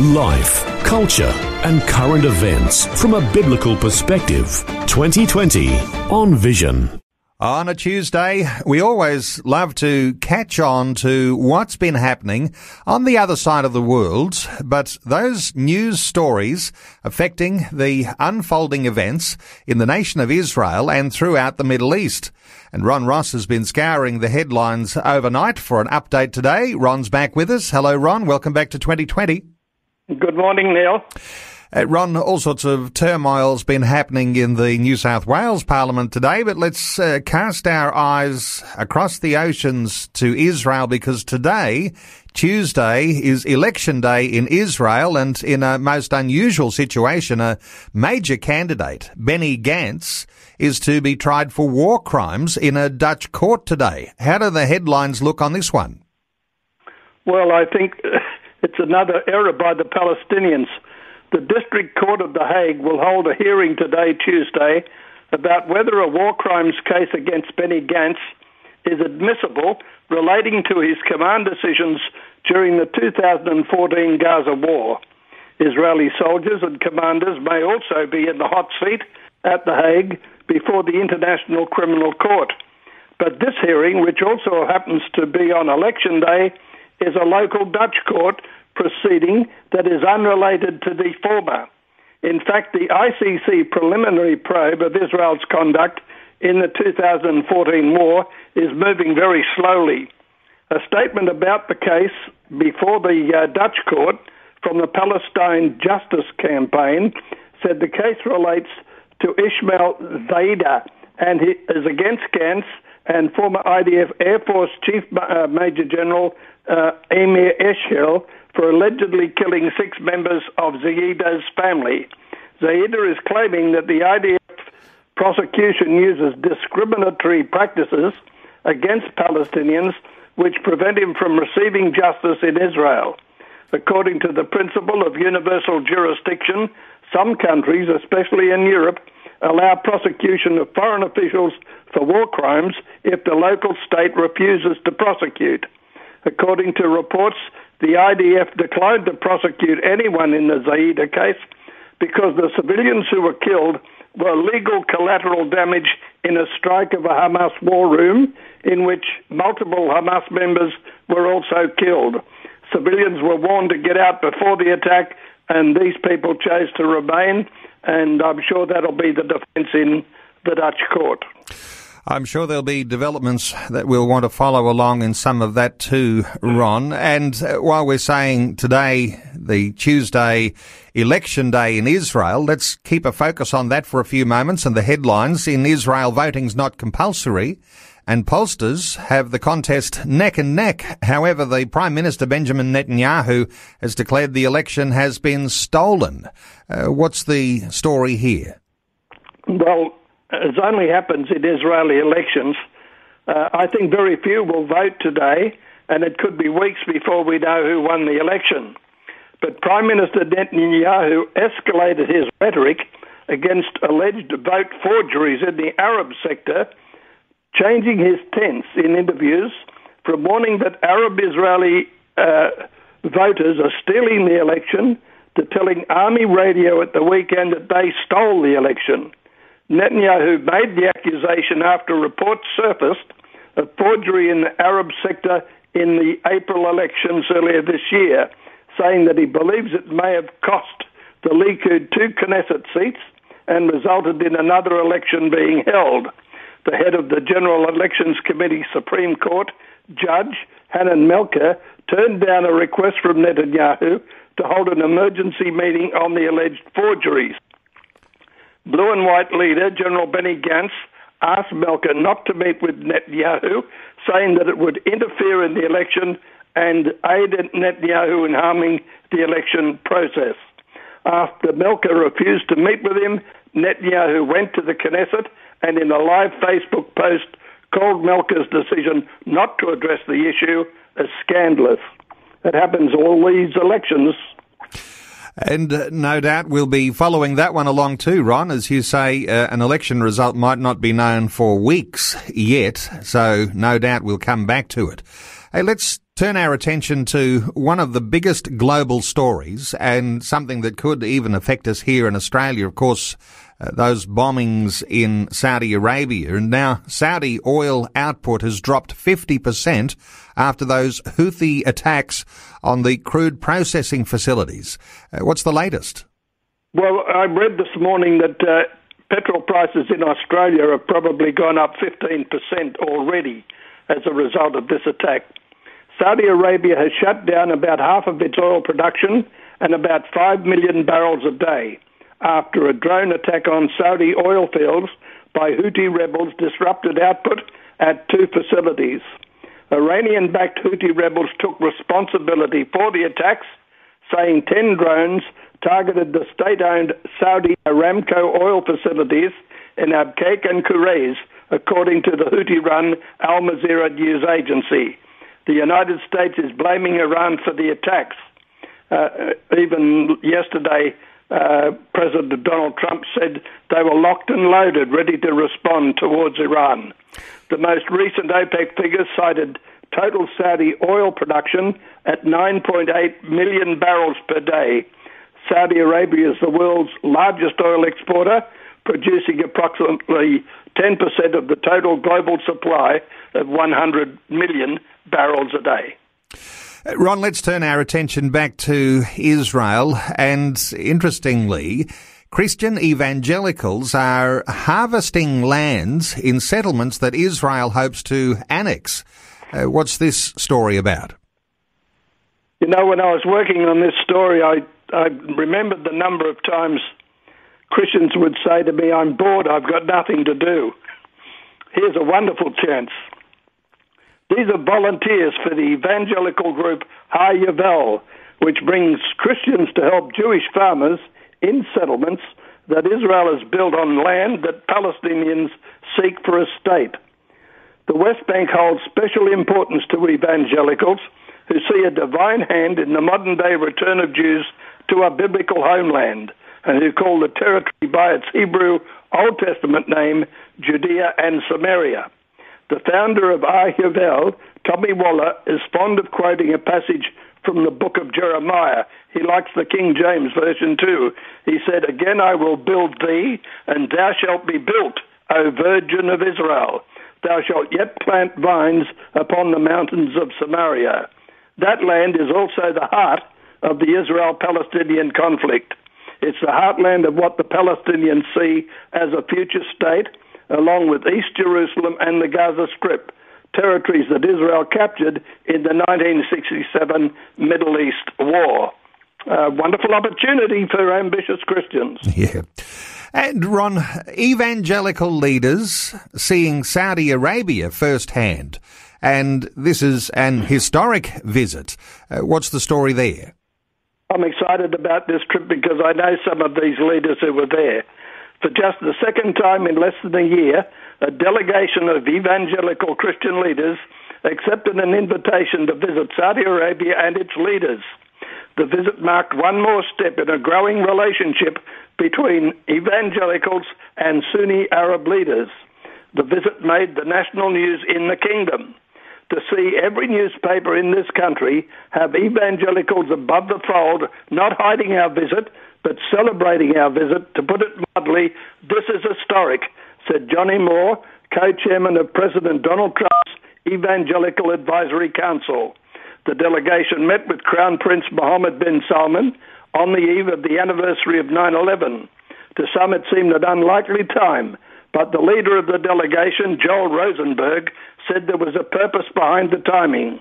Life, culture, and current events from a biblical perspective. 2020 on Vision. On a Tuesday, we always love to catch on to what's been happening on the other side of the world, but those news stories affecting the unfolding events in the nation of Israel and throughout the Middle East. And Ron Ross has been scouring the headlines overnight for an update today. Ron's back with us. Hello, Ron. Welcome back to 2020. Good morning, Neil. Uh, Ron, all sorts of turmoil's been happening in the New South Wales Parliament today, but let's uh, cast our eyes across the oceans to Israel because today, Tuesday, is election day in Israel and in a most unusual situation, a major candidate, Benny Gantz, is to be tried for war crimes in a Dutch court today. How do the headlines look on this one? Well, I think it's another error by the Palestinians. The District Court of The Hague will hold a hearing today, Tuesday, about whether a war crimes case against Benny Gantz is admissible relating to his command decisions during the 2014 Gaza war. Israeli soldiers and commanders may also be in the hot seat at The Hague before the International Criminal Court. But this hearing, which also happens to be on election day, is a local Dutch court proceeding that is unrelated to the former. In fact, the ICC preliminary probe of Israel's conduct in the 2014 war is moving very slowly. A statement about the case before the uh, Dutch court from the Palestine Justice Campaign said the case relates to Ismail Zaida and he is against Gantz and former IDF Air Force Chief uh, Major General uh, Amir Eshel for allegedly killing six members of Zaida's family. Zaida is claiming that the IDF prosecution uses discriminatory practices against Palestinians which prevent him from receiving justice in Israel. According to the principle of universal jurisdiction, some countries, especially in Europe, allow prosecution of foreign officials for war crimes if the local state refuses to prosecute. According to reports, the IDF declined to prosecute anyone in the Zaida case because the civilians who were killed were legal collateral damage in a strike of a Hamas war room in which multiple Hamas members were also killed. Civilians were warned to get out before the attack, and these people chose to remain, and I'm sure that'll be the defence in the Dutch court. I'm sure there'll be developments that we'll want to follow along in some of that too, Ron. And uh, while we're saying today, the Tuesday election day in Israel, let's keep a focus on that for a few moments and the headlines. In Israel, voting's not compulsory and pollsters have the contest neck and neck. However, the Prime Minister Benjamin Netanyahu has declared the election has been stolen. Uh, what's the story here? Well, as only happens in Israeli elections, uh, I think very few will vote today, and it could be weeks before we know who won the election. But Prime Minister Netanyahu escalated his rhetoric against alleged vote forgeries in the Arab sector, changing his tense in interviews from warning that Arab Israeli uh, voters are stealing the election to telling army radio at the weekend that they stole the election. Netanyahu made the accusation after reports surfaced of forgery in the Arab sector in the April elections earlier this year, saying that he believes it may have cost the Likud two Knesset seats and resulted in another election being held. The head of the General Elections Committee Supreme Court, Judge Hanan Melker, turned down a request from Netanyahu to hold an emergency meeting on the alleged forgeries. Blue and white leader General Benny Gantz asked Melker not to meet with Netanyahu, saying that it would interfere in the election and aid Netanyahu in harming the election process. After Melker refused to meet with him, Netanyahu went to the Knesset and in a live Facebook post called Melker's decision not to address the issue as scandalous. It happens all these elections. And uh, no doubt we'll be following that one along too, Ron. As you say, uh, an election result might not be known for weeks yet, so no doubt we'll come back to it. Hey, let's turn our attention to one of the biggest global stories and something that could even affect us here in Australia. Of course, uh, those bombings in Saudi Arabia. And now Saudi oil output has dropped 50% after those Houthi attacks on the crude processing facilities. Uh, what's the latest? Well, I read this morning that uh, petrol prices in Australia have probably gone up 15% already as a result of this attack. Saudi Arabia has shut down about half of its oil production and about 5 million barrels a day after a drone attack on Saudi oil fields by Houthi rebels disrupted output at two facilities. Iranian backed Houthi rebels took responsibility for the attacks, saying 10 drones targeted the state owned Saudi Aramco oil facilities in Abqaiq and Kurais, according to the Houthi run Al Masirah news agency. The United States is blaming Iran for the attacks. Uh, even yesterday, uh, President Donald Trump said they were locked and loaded, ready to respond towards Iran. The most recent OPEC figures cited total Saudi oil production at 9.8 million barrels per day. Saudi Arabia is the world's largest oil exporter, producing approximately 10% of the total global supply of 100 million barrels a day. Ron, let's turn our attention back to Israel. And interestingly, Christian evangelicals are harvesting lands in settlements that Israel hopes to annex. Uh, what's this story about? You know, when I was working on this story, I, I remembered the number of times Christians would say to me, I'm bored, I've got nothing to do. Here's a wonderful chance. These are volunteers for the evangelical group HaYovel, which brings Christians to help Jewish farmers in settlements that Israel has built on land that Palestinians seek for a state. The West Bank holds special importance to evangelicals who see a divine hand in the modern day return of Jews to our biblical homeland and who called the territory by its Hebrew Old Testament name Judea and Samaria. The founder of HaYovel, Tommy Waller, is fond of quoting a passage from the book of Jeremiah. He likes the King James Version too. He said, Again I will build thee, and thou shalt be built, O Virgin of Israel. Thou shalt yet plant vines upon the mountains of Samaria. That land is also the heart of the Israel Palestinian conflict. It's the heartland of what the Palestinians see as a future state along with East Jerusalem and the Gaza Strip, territories that Israel captured in the 1967 Middle East War. A wonderful opportunity for ambitious Christians. Yeah. And Ron, evangelical leaders seeing Saudi Arabia firsthand, and this is an historic visit. Uh, what's the story there? I'm excited about this trip because I know some of these leaders who were there. For just the second time in less than a year, a delegation of evangelical Christian leaders accepted an invitation to visit Saudi Arabia and its leaders. The visit marked one more step in a growing relationship between evangelicals and Sunni Arab leaders. The visit made the national news in the kingdom. To see every newspaper in this country have evangelicals above the fold not hiding our visit, but celebrating our visit. To put it mildly, this is historic, said Johnny Moore, co-chairman of President Donald Trump's Evangelical Advisory Council. The delegation met with Crown Prince Mohammed bin Salman on the eve of the anniversary of 9-11. To some it seemed an unlikely time, but the leader of the delegation, Joel Rosenberg, said there was a purpose behind the timing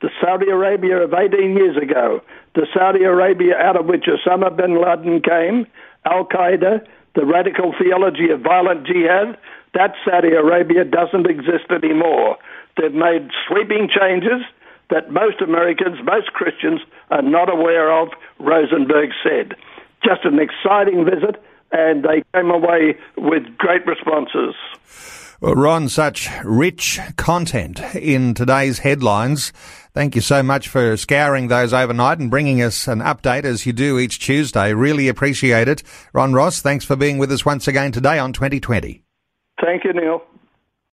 the Saudi Arabia of 18 years ago, the Saudi Arabia out of which Osama bin Laden came, Al Qaeda, the radical theology of violent jihad, that Saudi Arabia doesn't exist anymore. They've made sweeping changes that most Americans, most Christians are not aware of, Rosenberg said. Just an exciting visit, and they came away with great responses. Well, Ron, such rich content in today's headlines. Thank you so much for scouring those overnight and bringing us an update as you do each Tuesday. Really appreciate it. Ron Ross, thanks for being with us once again today on 2020. Thank you, Neil.